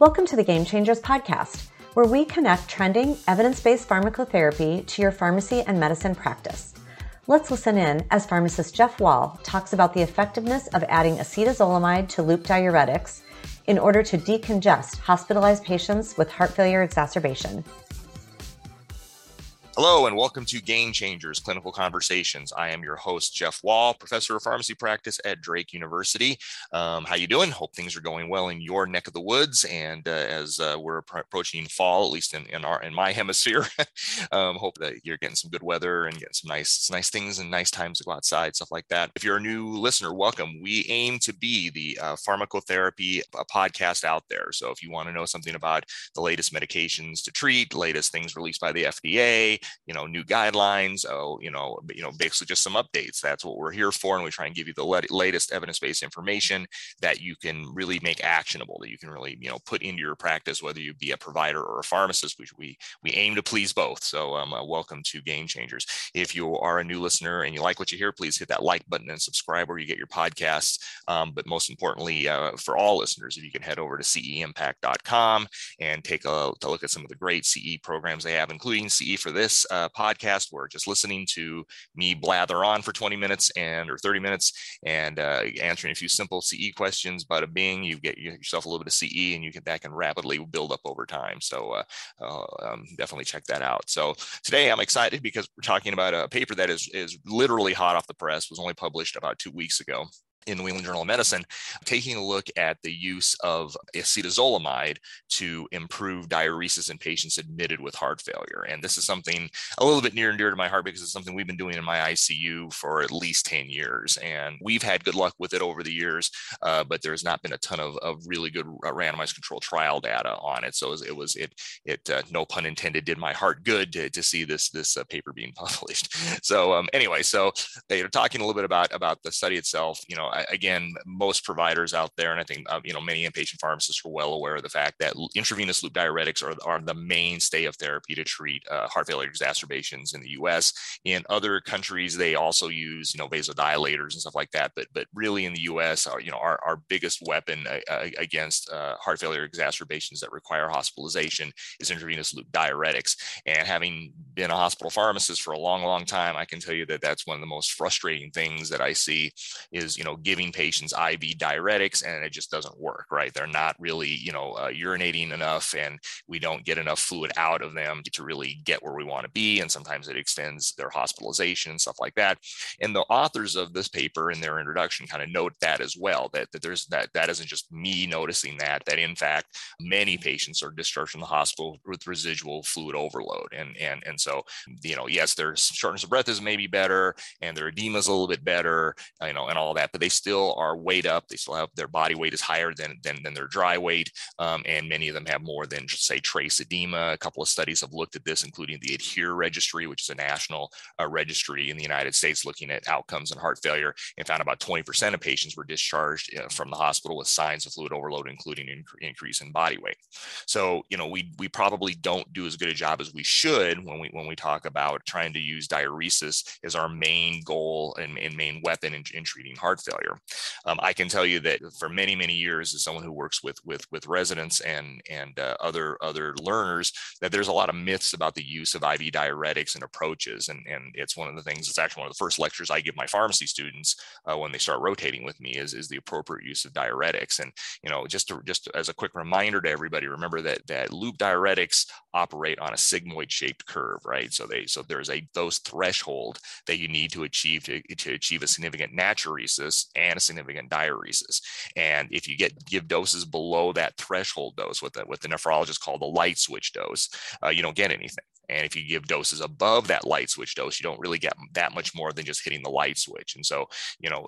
Welcome to the Game Changers podcast, where we connect trending, evidence based pharmacotherapy to your pharmacy and medicine practice. Let's listen in as pharmacist Jeff Wall talks about the effectiveness of adding acetazolamide to loop diuretics in order to decongest hospitalized patients with heart failure exacerbation. Hello and welcome to Game Changers Clinical Conversations. I am your host Jeff Wall, professor of pharmacy practice at Drake University. Um, how you doing? Hope things are going well in your neck of the woods. And uh, as uh, we're approaching fall, at least in, in our in my hemisphere, um, hope that you're getting some good weather and getting some nice nice things and nice times to go outside, stuff like that. If you're a new listener, welcome. We aim to be the uh, pharmacotherapy uh, podcast out there. So if you want to know something about the latest medications to treat, latest things released by the FDA you know new guidelines oh you know you know basically just some updates. That's what we're here for and we try and give you the latest evidence-based information that you can really make actionable that you can really you know put into your practice whether you be a provider or a pharmacist we we, we aim to please both. So um, uh, welcome to game changers. If you are a new listener and you like what you hear please hit that like button and subscribe where you get your podcasts. Um, but most importantly uh, for all listeners if you can head over to ceimpact.com and take a, a look at some of the great ce programs they have including ce for this this uh, podcast where just listening to me blather on for 20 minutes and or 30 minutes and uh, answering a few simple CE questions. Bada bing, you get yourself a little bit of CE, and you can that can rapidly build up over time. So uh, uh, um, definitely check that out. So today I'm excited because we're talking about a paper that is is literally hot off the press. Was only published about two weeks ago in the New England Journal of Medicine, taking a look at the use of acetazolamide to improve diuresis in patients admitted with heart failure. And this is something a little bit near and dear to my heart because it's something we've been doing in my ICU for at least 10 years. And we've had good luck with it over the years, uh, but there's not been a ton of, of really good uh, randomized control trial data on it. So it was, it, was, it, it uh, no pun intended, did my heart good to, to see this, this uh, paper being published. So um, anyway, so know, talking a little bit about, about the study itself, you know, again, most providers out there, and I think uh, you know many inpatient pharmacists are well aware of the fact that intravenous loop diuretics are, are the mainstay of therapy to treat uh, heart failure exacerbations in the U.S. In other countries, they also use you know vasodilators and stuff like that. But but really in the U.S., our, you know our, our biggest weapon uh, against uh, heart failure exacerbations that require hospitalization is intravenous loop diuretics. And having been a hospital pharmacist for a long, long time, I can tell you that that's one of the most frustrating things that I see is you know giving patients IV diuretics and it just doesn't work, right? They're not really, you know, uh, urinating enough and we don't get enough fluid out of them to really get where we want to be. And sometimes it extends their hospitalization and stuff like that. And the authors of this paper in their introduction kind of note that as well, that, that there's that, that isn't just me noticing that, that in fact, many patients are discharged from the hospital with residual fluid overload. And, and, and so, you know, yes, their shortness of breath is maybe better and their edema is a little bit better, you know, and all that, but they still are weight up. They still have their body weight is higher than, than, than their dry weight. Um, and many of them have more than just say trace edema. A couple of studies have looked at this, including the ADHERE registry, which is a national uh, registry in the United States looking at outcomes in heart failure and found about 20% of patients were discharged uh, from the hospital with signs of fluid overload, including inc- increase in body weight. So, you know, we, we probably don't do as good a job as we should when we, when we talk about trying to use diuresis as our main goal and, and main weapon in, in treating heart failure. Um, I can tell you that for many, many years, as someone who works with with with residents and and uh, other other learners, that there's a lot of myths about the use of IV diuretics and approaches, and and it's one of the things. It's actually one of the first lectures I give my pharmacy students uh, when they start rotating with me is is the appropriate use of diuretics. And you know, just to, just as a quick reminder to everybody, remember that that loop diuretics operate on a sigmoid shaped curve, right? So they so there's a dose threshold that you need to achieve to, to achieve a significant natriuresis and a significant diuresis. And if you get give doses below that threshold dose, what the, what the nephrologist call the light switch dose, uh, you don't get anything. And if you give doses above that light switch dose, you don't really get that much more than just hitting the light switch. And so, you know,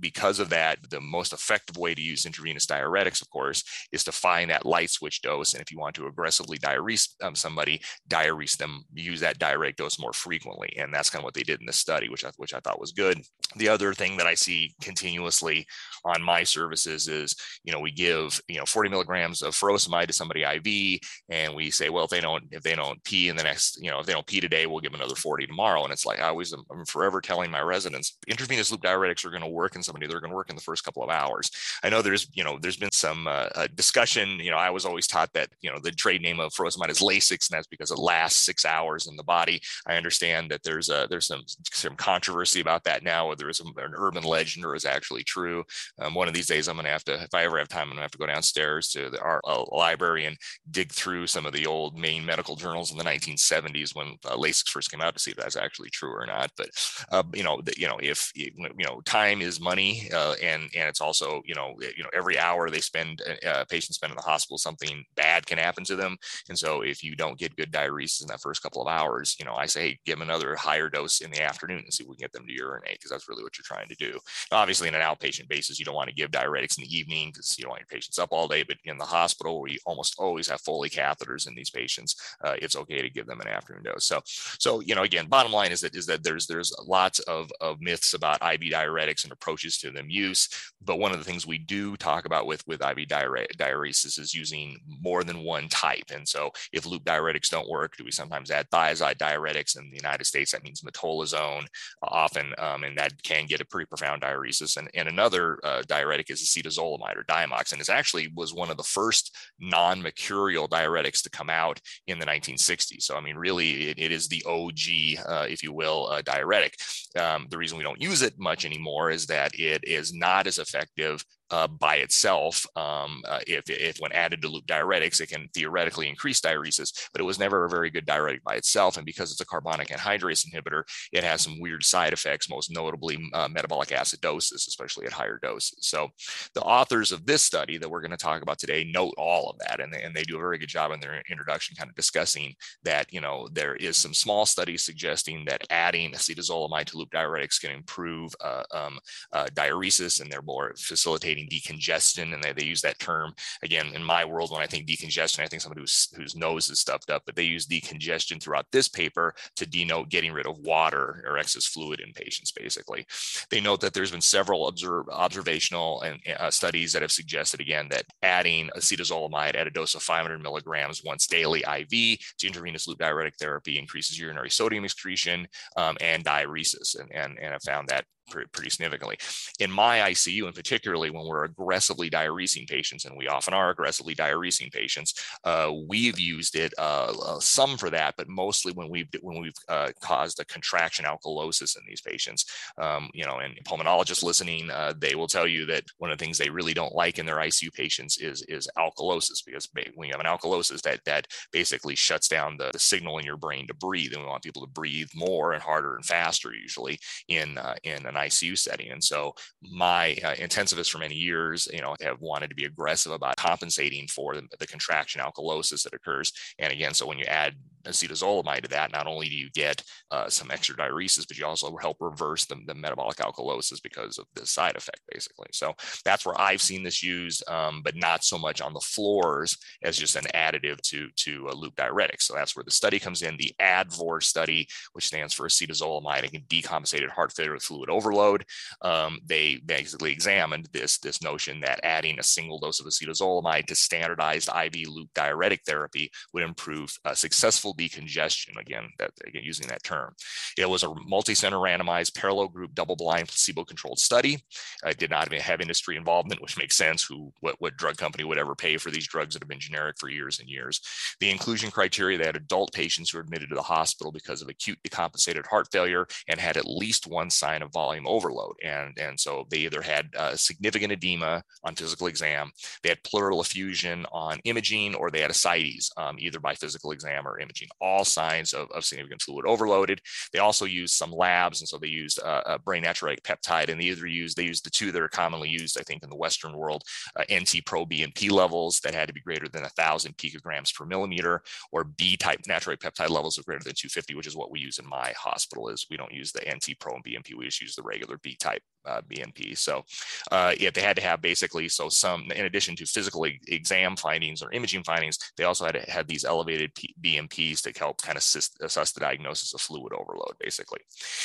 because of that, the most effective way to use intravenous diuretics, of course, is to find that light switch dose. And if you want to aggressively diurese um, somebody, diurese them, use that diuretic dose more frequently. And that's kind of what they did in this study, which I, which I thought was good. The other thing that I see continuously on my services is, you know, we give, you know, 40 milligrams of furosemide to somebody IV, and we say, well, if they don't, if they don't pee in the next next, you know, if they don't pee today, we'll give them another 40 tomorrow. And it's like I always am I'm forever telling my residents intravenous loop diuretics are going to work in somebody. They're going to work in the first couple of hours. I know there's, you know, there's been some uh, uh, discussion. You know, I was always taught that, you know, the trade name of furosemide is Lasix, and that's because it lasts six hours in the body. I understand that there's a, there's some some controversy about that now, whether it's an urban legend or is actually true. Um, one of these days, I'm going to have to, if I ever have time, I'm going to have to go downstairs to the, our uh, library and dig through some of the old main medical journals in the 1970s when uh, Lasix first came out to see if that's actually true or not. But uh, you know, the, you know, if you know, time is money, uh, and and it's also you know, you know, every hour they spend, uh, uh, patients spend in the hospital, something bad can happen to them. And so if you don't get good diuresis in that first couple of hours, you know, I say hey, give them another higher dose in the afternoon and see if we can get them to urinate because that's really what you're trying to do. Obviously, in an outpatient basis, you don't want to give diuretics in the evening because you don't want your patients up all day. But in the hospital, where you almost always have Foley catheters in these patients, uh, it's okay to give them an afternoon dose. So, so you know, again, bottom line is that is that there's there's lots of, of myths about IV diuretics and approaches to them use. But one of the things we do talk about with with IV diure- diuresis is using more than one type. And so, if loop diuretics don't work, do we sometimes add thiazide diuretics? In the United States, that means metolazone often, um, and that can get a pretty profound diuresis. And, and another uh, diuretic is acetazolamide or Diamox, and it actually was one of the first non-mercurial diuretics to come out in the 1960s. So I mean, really, it, it is the OG, uh, if you will, uh, diuretic. Um, the reason we don't use it much anymore is that it is not as effective uh, by itself. Um, uh, if, if when added to loop diuretics, it can theoretically increase diuresis, but it was never a very good diuretic by itself. And because it's a carbonic anhydrase inhibitor, it has some weird side effects, most notably uh, metabolic acidosis, especially at higher doses. So the authors of this study that we're going to talk about today note all of that, and they, and they do a very good job in their introduction, kind of discussing that you know there is some small studies suggesting that adding acetazolamide to loop diuretics can improve uh, um, uh, diuresis, and therefore facilitating decongestion, and they, they use that term again in my world. When I think decongestion, I think somebody who's, whose nose is stuffed up, but they use decongestion throughout this paper to denote getting rid of water or excess fluid in patients. Basically, they note that there's been several observational and uh, studies that have suggested again that adding acetazolamide at a dose of 500 milligrams once daily IV to intravenous loop diuretic therapy increases urinary sodium excretion um, and diuresis, and, and and have found that pretty significantly. In my ICU, and particularly when we're aggressively diuresing patients, and we often are aggressively diuresing patients, uh, we've used it uh, uh, some for that, but mostly when we've when we've uh, caused a contraction alkalosis in these patients. Um, you know, and pulmonologists listening, uh, they will tell you that one of the things they really don't like in their ICU patients is is alkalosis because when you have an alkalosis, that that basically shuts down the, the signal in your brain to breathe, and we want people to breathe more and harder and faster usually in uh, in an ICU setting. And so my uh, intensivists for many years, you know, have wanted to be aggressive about compensating for the, the contraction alkalosis that occurs. And again, so when you add acetazolamide to that, not only do you get uh, some extra diuresis, but you also help reverse the, the, metabolic alkalosis because of the side effect, basically. So that's where I've seen this used, um, but not so much on the floors as just an additive to, to a loop diuretic. So that's where the study comes in, the ADVOR study, which stands for acetazolamide and decompensated heart failure with fluid overload. Um, they basically examined this, this notion that adding a single dose of acetazolamide to standardized IV loop diuretic therapy would improve uh, successful decongestion. Again, that again using that term. It was a multi-center randomized parallel group double-blind placebo-controlled study. It did not have industry involvement, which makes sense. Who what, what drug company would ever pay for these drugs that have been generic for years and years? The inclusion criteria they had adult patients who were admitted to the hospital because of acute decompensated heart failure and had at least one sign of volume overload. And, and so they either had uh, significant edema on physical exam, they had pleural effusion on imaging, or they had ascites um, either by physical exam or imaging all signs of, of significant fluid overloaded. They also used some labs, and so they used uh, a brain natriuretic peptide, and they either used they used the two that are commonly used, I think, in the Western world, uh, NT pro BNP levels that had to be greater than a thousand picograms per millimeter, or B type natriuretic peptide levels of greater than 250, which is what we use in my hospital. Is we don't use the NT pro and BNP, we just use the regular B type uh, BNP. So uh, yeah, they had to have basically so some in addition to physical exam findings or imaging findings, they also had to have these elevated P- least to help kind of assess the diagnosis of fluid overload, basically.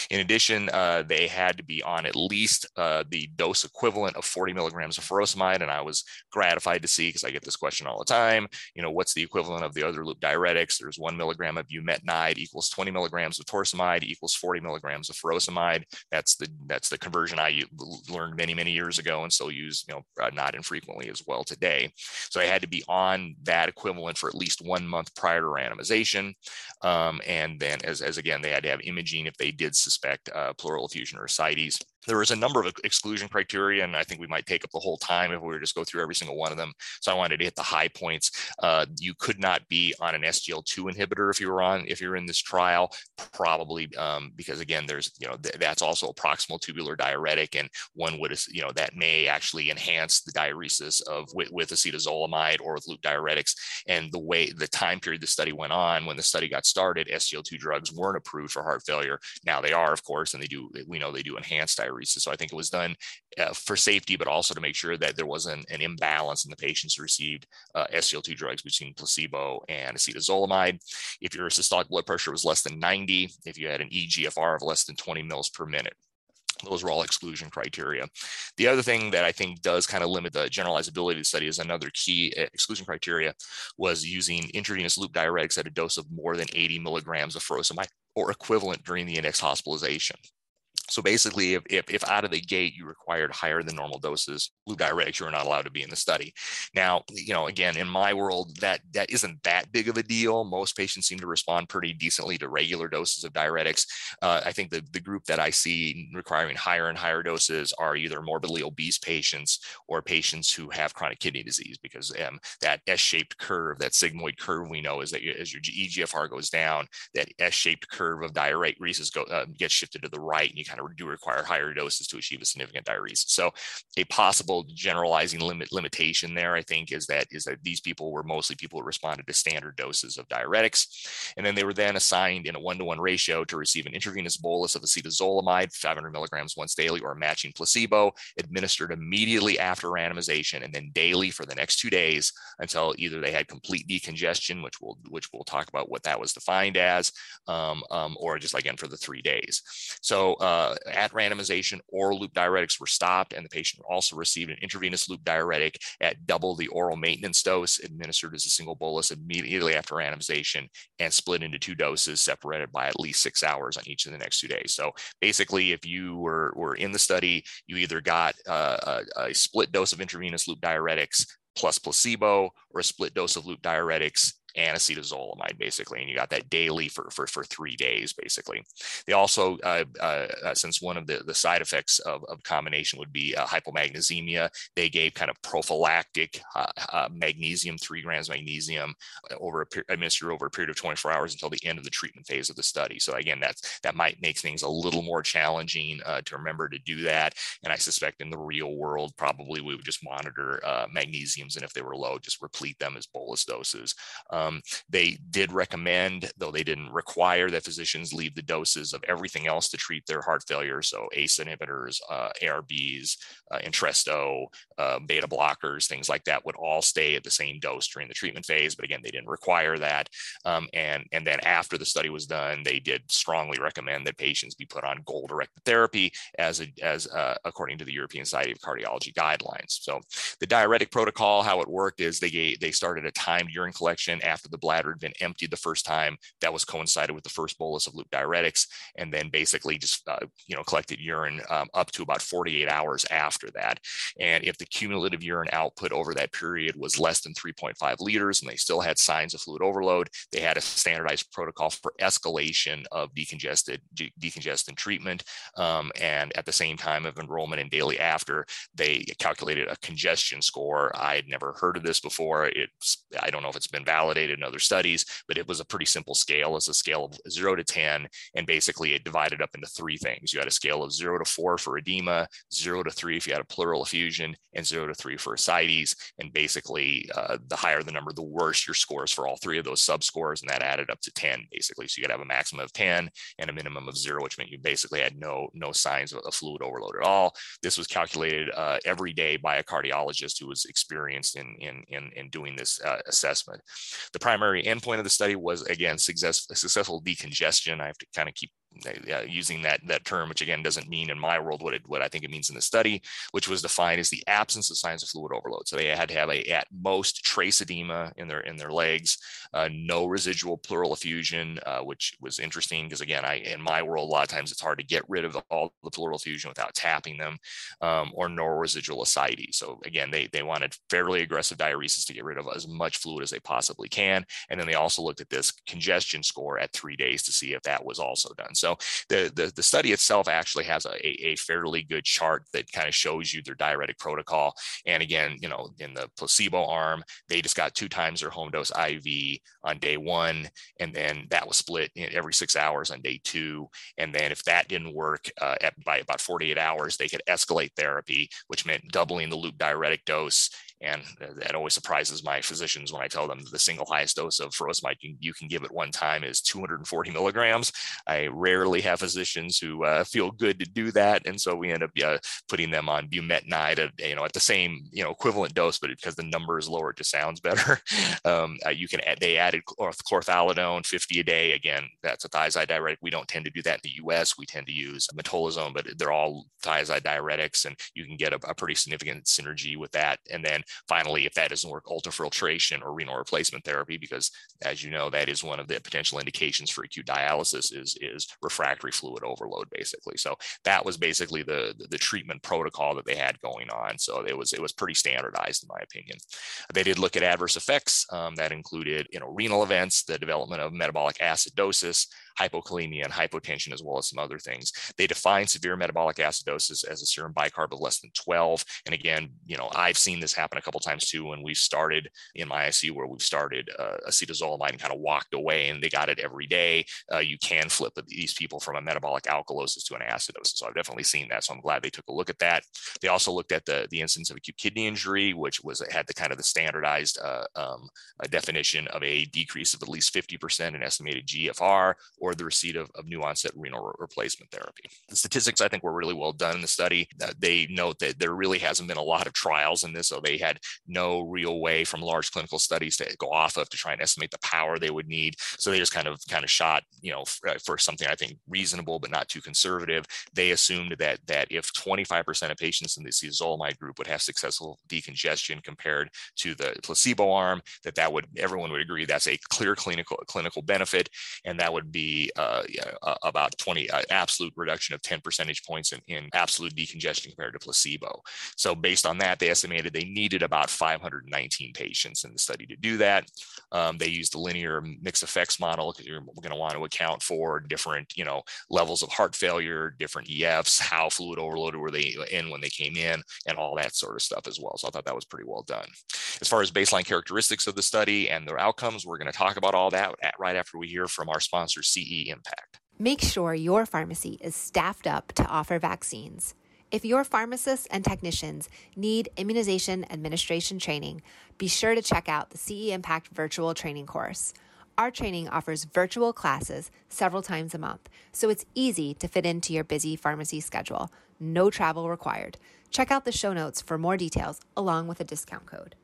In addition, uh, they had to be on at least uh, the dose equivalent of 40 milligrams of furosemide, and I was gratified to see because I get this question all the time. You know, what's the equivalent of the other loop diuretics? There's one milligram of bumetanide equals 20 milligrams of torsemide equals 40 milligrams of furosemide. That's the that's the conversion I learned many many years ago and still use you know uh, not infrequently as well today. So I had to be on that equivalent for at least one month prior to randomization, um, and then as as again they had to have imaging if they did suspect uh, pleural effusion or ascites there was a number of exclusion criteria, and I think we might take up the whole time if we were just go through every single one of them. So I wanted to hit the high points. Uh, you could not be on an SGLT2 inhibitor if you were on if you're in this trial, probably um, because again, there's you know th- that's also a proximal tubular diuretic, and one would you know that may actually enhance the diuresis of with, with acetazolamide or with loop diuretics. And the way the time period the study went on when the study got started, SGLT2 drugs weren't approved for heart failure. Now they are, of course, and they do. We know they do enhance diuresis so I think it was done uh, for safety, but also to make sure that there wasn't an imbalance in the patients who received uh, SGLT drugs between placebo and acetazolamide. If your systolic blood pressure was less than 90, if you had an EGFR of less than 20 mils per minute. Those were all exclusion criteria. The other thing that I think does kind of limit the generalizability of the study is another key uh, exclusion criteria was using intravenous loop diuretics at a dose of more than 80 milligrams of furosemide or equivalent during the index hospitalization. So basically, if, if, if, out of the gate you required higher than normal doses, loop diuretics, you are not allowed to be in the study. Now, you know, again, in my world, that that isn't that big of a deal. Most patients seem to respond pretty decently to regular doses of diuretics. Uh, I think the, the group that I see requiring higher and higher doses are either morbidly obese patients or patients who have chronic kidney disease, because um, that S-shaped curve, that sigmoid curve we know is that as your EGFR goes down, that S-shaped curve of diuresis go, uh, gets shifted to the right, and you kind of do require higher doses to achieve a significant diuresis. So a possible generalizing limit limitation there, I think, is that is that these people were mostly people who responded to standard doses of diuretics. And then they were then assigned in a one-to-one ratio to receive an intravenous bolus of acetazolamide, 500 milligrams once daily, or a matching placebo, administered immediately after randomization and then daily for the next two days until either they had complete decongestion, which we'll which we'll talk about what that was defined as, um, um, or just again for the three days. So uh, uh, at randomization, oral loop diuretics were stopped, and the patient also received an intravenous loop diuretic at double the oral maintenance dose, administered as a single bolus immediately after randomization, and split into two doses, separated by at least six hours on each of the next two days. So basically, if you were, were in the study, you either got uh, a, a split dose of intravenous loop diuretics plus placebo or a split dose of loop diuretics and acetazolamide basically and you got that daily for for, for three days basically. They also uh, uh, uh, since one of the, the side effects of, of combination would be uh, hypomagnesemia they gave kind of prophylactic uh, magnesium three grams magnesium over a administered over a period of 24 hours until the end of the treatment phase of the study. So again that's that might make things a little more challenging to remember to do that. And i suspect in the real world probably we would just monitor magnesiums and if they were low just replete them as bolus doses. Um, um, they did recommend, though they didn't require, that physicians leave the doses of everything else to treat their heart failure. So ACE inhibitors, uh, ARBs, uh, Entresto, uh, beta blockers, things like that would all stay at the same dose during the treatment phase. But again, they didn't require that. Um, and, and then after the study was done, they did strongly recommend that patients be put on goal-directed therapy as, a, as uh, according to the European Society of Cardiology guidelines. So the diuretic protocol, how it worked is they, gave, they started a timed urine collection after the bladder had been emptied the first time. That was coincided with the first bolus of loop diuretics, and then basically just uh, you know collected urine um, up to about 48 hours after that. And if the cumulative urine output over that period was less than 3.5 liters, and they still had signs of fluid overload, they had a standardized protocol for escalation of decongested de- decongestant treatment. Um, and at the same time of enrollment and daily after, they calculated a congestion score. I had never heard of this before. It's I don't know if it's been validated validated in other studies, but it was a pretty simple scale. It's a scale of zero to 10. And basically it divided up into three things. You had a scale of zero to four for edema, zero to three if you had a pleural effusion, and zero to three for ascites. And basically uh, the higher the number, the worse your scores for all three of those subscores. And that added up to 10 basically. So you could have a maximum of 10 and a minimum of zero, which meant you basically had no, no signs of, a fluid overload at all. This was calculated uh, every day by a cardiologist who was experienced in, in, in, in doing this uh, assessment. The primary endpoint of the study was again success, successful decongestion. I have to kind of keep uh, using that that term, which again doesn't mean in my world what it what I think it means in the study, which was defined as the absence of signs of fluid overload. So they had to have a at most trace edema in their in their legs, uh, no residual pleural effusion, uh, which was interesting because again, I in my world a lot of times it's hard to get rid of all the pleural effusion without tapping them, um, or no residual ascites. So again, they they wanted fairly aggressive diuresis to get rid of as much fluid as they possibly can, and then they also looked at this congestion score at three days to see if that was also done. So so the, the, the study itself actually has a, a fairly good chart that kind of shows you their diuretic protocol. And again, you know, in the placebo arm, they just got two times their home dose IV on day one, and then that was split every six hours on day two. And then if that didn't work uh, at, by about 48 hours, they could escalate therapy, which meant doubling the loop diuretic dose and that always surprises my physicians when I tell them the single highest dose of furosemide you, you can give at one time is 240 milligrams. I rarely have physicians who uh, feel good to do that, and so we end up uh, putting them on bumetanide, at, you know, at the same you know equivalent dose, but because the number is lower, it just sounds better. um, uh, you can add, they added chlorthalidone 50 a day. Again, that's a thiazide diuretic. We don't tend to do that in the U.S. We tend to use metolazone, but they're all thiazide diuretics, and you can get a, a pretty significant synergy with that. And then finally, if that doesn't work, ultrafiltration or renal replacement therapy, because as you know, that is one of the potential indications for acute dialysis is, is refractory fluid overload, basically. So that was basically the, the treatment protocol that they had going on. So it was it was pretty standardized in my opinion. They did look at adverse effects um, that included you know renal events, the development of metabolic acidosis, hypokalemia and hypotension, as well as some other things. They define severe metabolic acidosis as a serum bicarb of less than 12. And again, you know, I've seen this happen a couple times too when we've started in my ICU where we've started uh, acetazolamide and kind of walked away and they got it every day. Uh, you can flip these people from a metabolic alkalosis to an acidosis. So I've definitely seen that. So I'm glad they took a look at that. They also looked at the, the incidence of acute kidney injury, which was had the kind of the standardized uh, um, definition of a decrease of at least 50% in estimated GFR or or the receipt of, of new onset renal re- replacement therapy. The statistics, I think, were really well done in the study. Uh, they note that there really hasn't been a lot of trials in this, so they had no real way from large clinical studies to go off of to try and estimate the power they would need. So they just kind of kind of shot, you know, for, uh, for something I think reasonable but not too conservative. They assumed that that if 25% of patients in the acetazolamide group would have successful decongestion compared to the placebo arm, that that would everyone would agree that's a clear clinical clinical benefit, and that would be uh, yeah, uh, about 20 uh, absolute reduction of 10 percentage points in, in absolute decongestion compared to placebo. So based on that, they estimated they needed about 519 patients in the study to do that. Um, they used the linear mixed effects model because you're going to want to account for different, you know, levels of heart failure, different EFs, how fluid overloaded were they in when they came in, and all that sort of stuff as well. So I thought that was pretty well done. As far as baseline characteristics of the study and their outcomes, we're going to talk about all that right after we hear from our sponsor, CE Impact. Make sure your pharmacy is staffed up to offer vaccines. If your pharmacists and technicians need immunization administration training, be sure to check out the CE Impact virtual training course. Our training offers virtual classes several times a month, so it's easy to fit into your busy pharmacy schedule. No travel required. Check out the show notes for more details along with a discount code.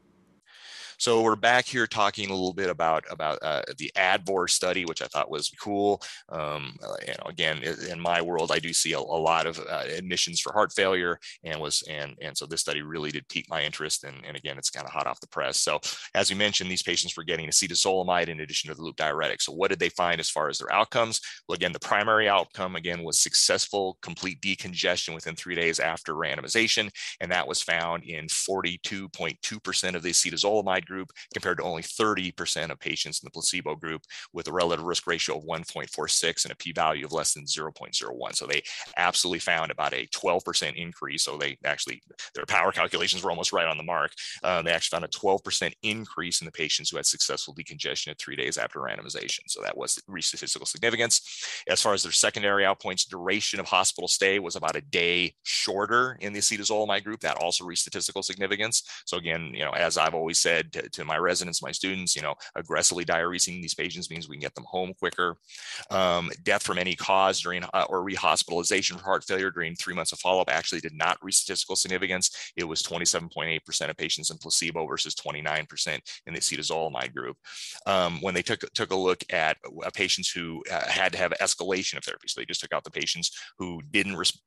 So we're back here talking a little bit about about uh, the ADVOR study, which I thought was cool. Um, uh, you know, again, in my world, I do see a, a lot of uh, admissions for heart failure, and was and and so this study really did pique my interest. And, and again, it's kind of hot off the press. So as we mentioned, these patients were getting acetazolamide in addition to the loop diuretic. So what did they find as far as their outcomes? Well, again, the primary outcome again was successful complete decongestion within three days after randomization, and that was found in 42.2% of the acetazolamide group compared to only 30% of patients in the placebo group with a relative risk ratio of 1.46 and a p-value of less than 0.01. So they absolutely found about a 12% increase. So they actually, their power calculations were almost right on the mark. Uh, they actually found a 12% increase in the patients who had successful decongestion at three days after randomization. So that was reached statistical significance. As far as their secondary outpoints, duration of hospital stay was about a day shorter in the acetazolamide group. That also reached statistical significance. So again, you know, as I've always said, to, my residents, my students, you know, aggressively diuresing these patients means we can get them home quicker. Um, death from any cause during uh, or rehospitalization for heart failure during three months of follow-up actually did not reach statistical significance. It was 27.8% of patients in placebo versus 29% in the acetazolamide group. Um, when they took, took a look at uh, patients who uh, had to have escalation of therapy, so they just took out the patients who didn't res-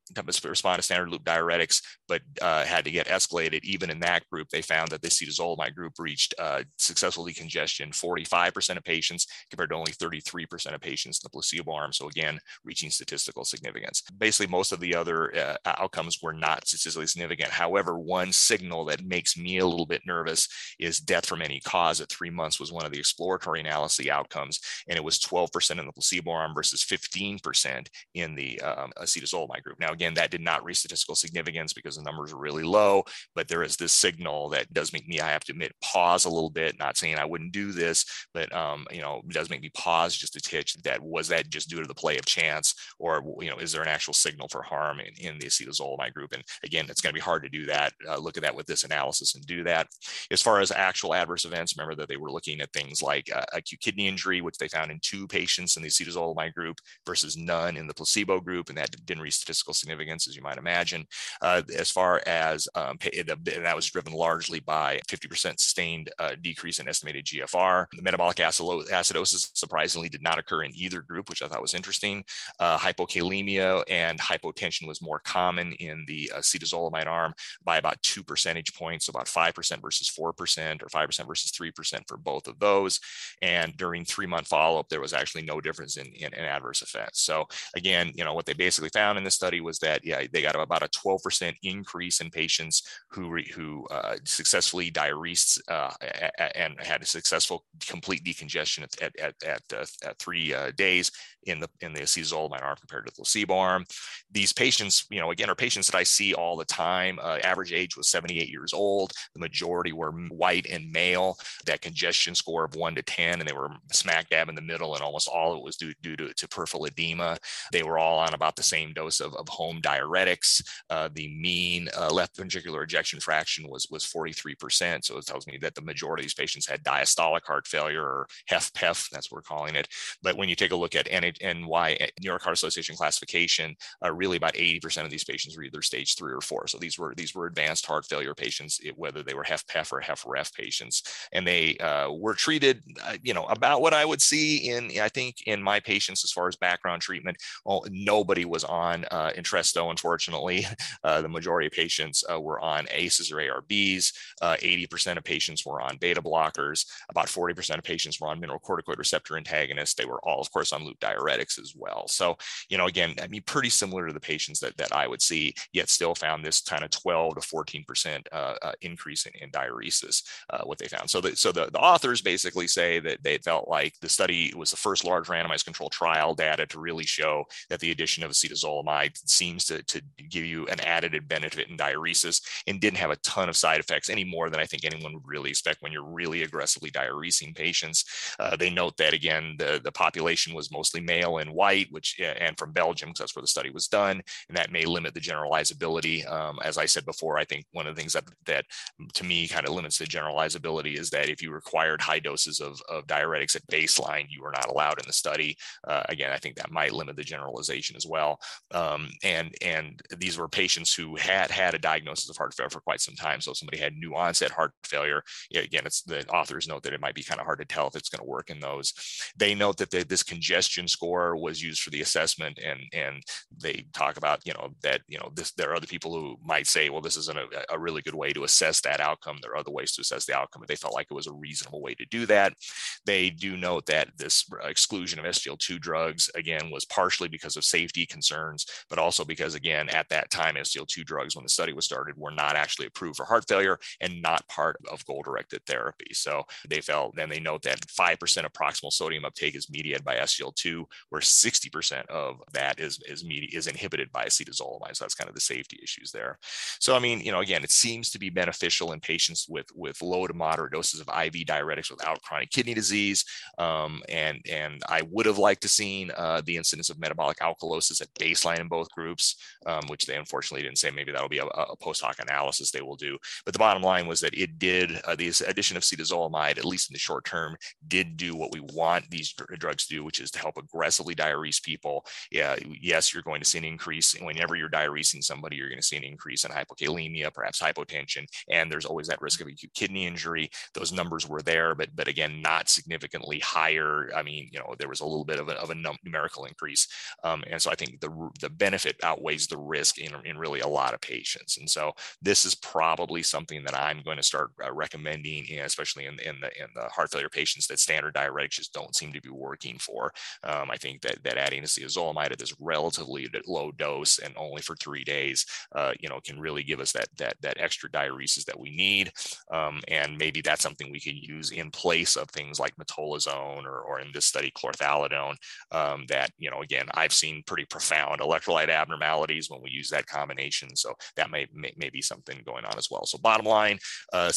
respond to standard loop diuretics, but uh, had to get escalated, even in that group, they found that the acetazolamide group reached uh, successful decongestion 45% of patients compared to only 33% of patients in the placebo arm. So again, reaching statistical significance. Basically, most of the other uh, outcomes were not statistically significant. However, one signal that makes me a little bit nervous is death from any cause at three months was one of the exploratory analysis outcomes, and it was 12% in the placebo arm versus 15% in the um, acetazolamide group. Now, again, that did not reach statistical significance because the numbers are really low, but there is this signal that does make me, I have to admit, pause a little bit. Not saying I wouldn't do this, but um, you know, it does make me pause just a titch. That was that just due to the play of chance, or you know, is there an actual signal for harm in, in the acetazolamide group? And again, it's going to be hard to do that. Uh, look at that with this analysis and do that. As far as actual adverse events, remember that they were looking at things like uh, acute kidney injury, which they found in two patients in the acetazolamide group versus none in the placebo group, and that didn't reach statistical significance, as you might imagine. Uh, as far as um, that was driven largely by 50% sustained uh, decrease in estimated GFR. The metabolic acidosis surprisingly did not occur in either group, which I thought was interesting. Uh, hypokalemia and hypotension was more common in the acetazolamide arm by about two percentage points, so about 5% versus 4%, or 5% versus 3% for both of those. And during three month follow up, there was actually no difference in, in, in adverse effects. So again, you know, what they basically found in this study was that, yeah, they got about a 12% increase in patients who, re, who uh, successfully diuresed uh, and had a successful complete decongestion at, at, at, at, uh, at three uh, days in the in the acetazolamide arm compared to the placebo arm. These patients, you know, again, are patients that I see all the time. Uh, average age was 78 years old. The majority were white and male. That congestion score of one to 10, and they were smack dab in the middle, and almost all of it was due, due to, to peripheral edema. They were all on about the same dose of, of home diuretics. Uh, the mean uh, left ventricular ejection fraction was was 43%. So it tells me that the majority of these patients had diastolic heart failure or HFpEF, that's what we're calling it. But when you take a look at why New York Heart Association classification, uh, really about 80% of these patients were either stage three or four. So these were these were advanced heart failure patients, whether they were HFpEF or HFrEF patients, and they uh, were treated, uh, you know, about what I would see in I think in my patients as far as background treatment. Well, nobody was on uh, Entresto, unfortunately. Uh, the majority of patients uh, were on ACEs or ARBs. 80% of patients were on beta blockers. About 40% of patients were on mineralocorticoid receptor antagonists. They were all, of course, on loop diuretics diuretics as well. So, you know, again, I mean, pretty similar to the patients that, that I would see, yet still found this kind of 12 to 14% uh, uh, increase in, in diuresis, uh, what they found. So, the, so the, the authors basically say that they felt like the study was the first large randomized control trial data to really show that the addition of acetazolamide seems to, to give you an added benefit in diuresis and didn't have a ton of side effects any more than I think anyone would really expect when you're really aggressively diuresing patients. Uh, they note that again, the, the population was mostly male and white, which and from Belgium, because that's where the study was done, and that may limit the generalizability. Um, as I said before, I think one of the things that that to me kind of limits the generalizability is that if you required high doses of, of diuretics at baseline, you were not allowed in the study. Uh, again, I think that might limit the generalization as well. Um, and and these were patients who had had a diagnosis of heart failure for quite some time. So if somebody had new onset heart failure, again, it's the authors note that it might be kind of hard to tell if it's going to work in those. They note that this congestion score was used for the assessment and and they talk about you know that you know this there are other people who might say well this isn't a, a really good way to assess that outcome there are other ways to assess the outcome but they felt like it was a reasonable way to do that they do note that this exclusion of SGLT2 drugs again was partially because of safety concerns but also because again at that time SGLT2 drugs when the study was started were not actually approved for heart failure and not part of goal directed therapy so they felt then they note that 5% of proximal sodium uptake is mediated by SGLT2 where 60% of that is is media, is inhibited by acetazolamide. So that's kind of the safety issues there. So I mean, you know, again, it seems to be beneficial in patients with with low to moderate doses of IV diuretics without chronic kidney disease. Um, and and I would have liked to seen uh, the incidence of metabolic alkalosis at baseline in both groups, um, which they unfortunately didn't say. Maybe that'll be a, a, post hoc analysis they will do. But the bottom line was that it did uh, the addition of acetazolamide, at least in the short term, did do what we want these drugs to do, which is to help aggressively diurese people. Yeah, yes, you're going to see an increase whenever you're diuresing somebody. You're going to see an increase in hypokalemia, perhaps hypotension, and there's always that risk of acute kidney injury. Those numbers were there, but but again, not significantly higher. I mean, you know, there was a little bit of a, of a numerical increase, um, and so I think the the benefit outweighs the risk in, in really a lot of patients. And so this is probably something that I'm going to start uh, recommending, especially in, in the in the heart failure patients that standard diuretics just don't seem to be working for. Um, I think that that adding acetazolamide at this relatively low dose and only for three days, uh, you know, can really give us that that that extra diuresis that we need. Um, and maybe that's something we could use in place of things like metolazone or, or in this study chlorthalidone. Um, that you know, again, I've seen pretty profound electrolyte abnormalities when we use that combination. So that may may, may be something going on as well. So bottom line, uh,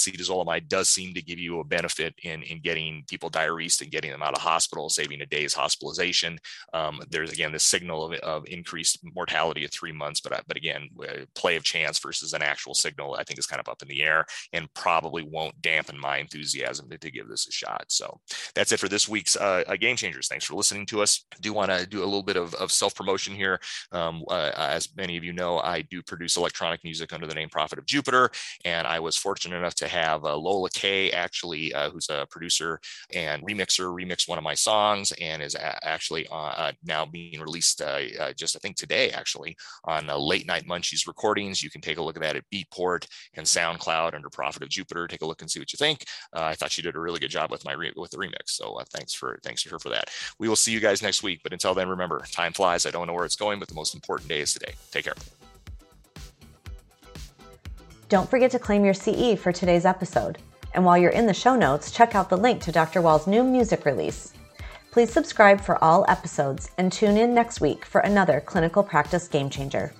acetazolamide does seem to give you a benefit in in getting people diuresed and getting them out of hospital, saving a day's hospitalization. Um, there's again this signal of, of increased mortality at three months, but but again, play of chance versus an actual signal, I think is kind of up in the air and probably won't dampen my enthusiasm to, to give this a shot. So that's it for this week's uh, Game Changers. Thanks for listening to us. I do want to do a little bit of, of self promotion here. Um, uh, as many of you know, I do produce electronic music under the name Prophet of Jupiter, and I was fortunate enough to have uh, Lola Kay, actually, uh, who's a producer and remixer, remixed one of my songs, and is a- actually uh, now being released uh, just I think today, actually, on Late Night Munchies recordings. You can take a look at that at Beatport and SoundCloud under Prophet of Jupiter. Take a look and see what you think. I thought she did a really good job with my re- with the remix, so thanks for thanks to her for that. We will see you guys next week, but until then, remember, time flies. I don't know where it's going, but the most important day is today. Take care. Don't forget to claim your CE for today's episode. And while you're in the show notes, check out the link to Dr. Wall's new music release. Please subscribe for all episodes and tune in next week for another clinical practice game changer.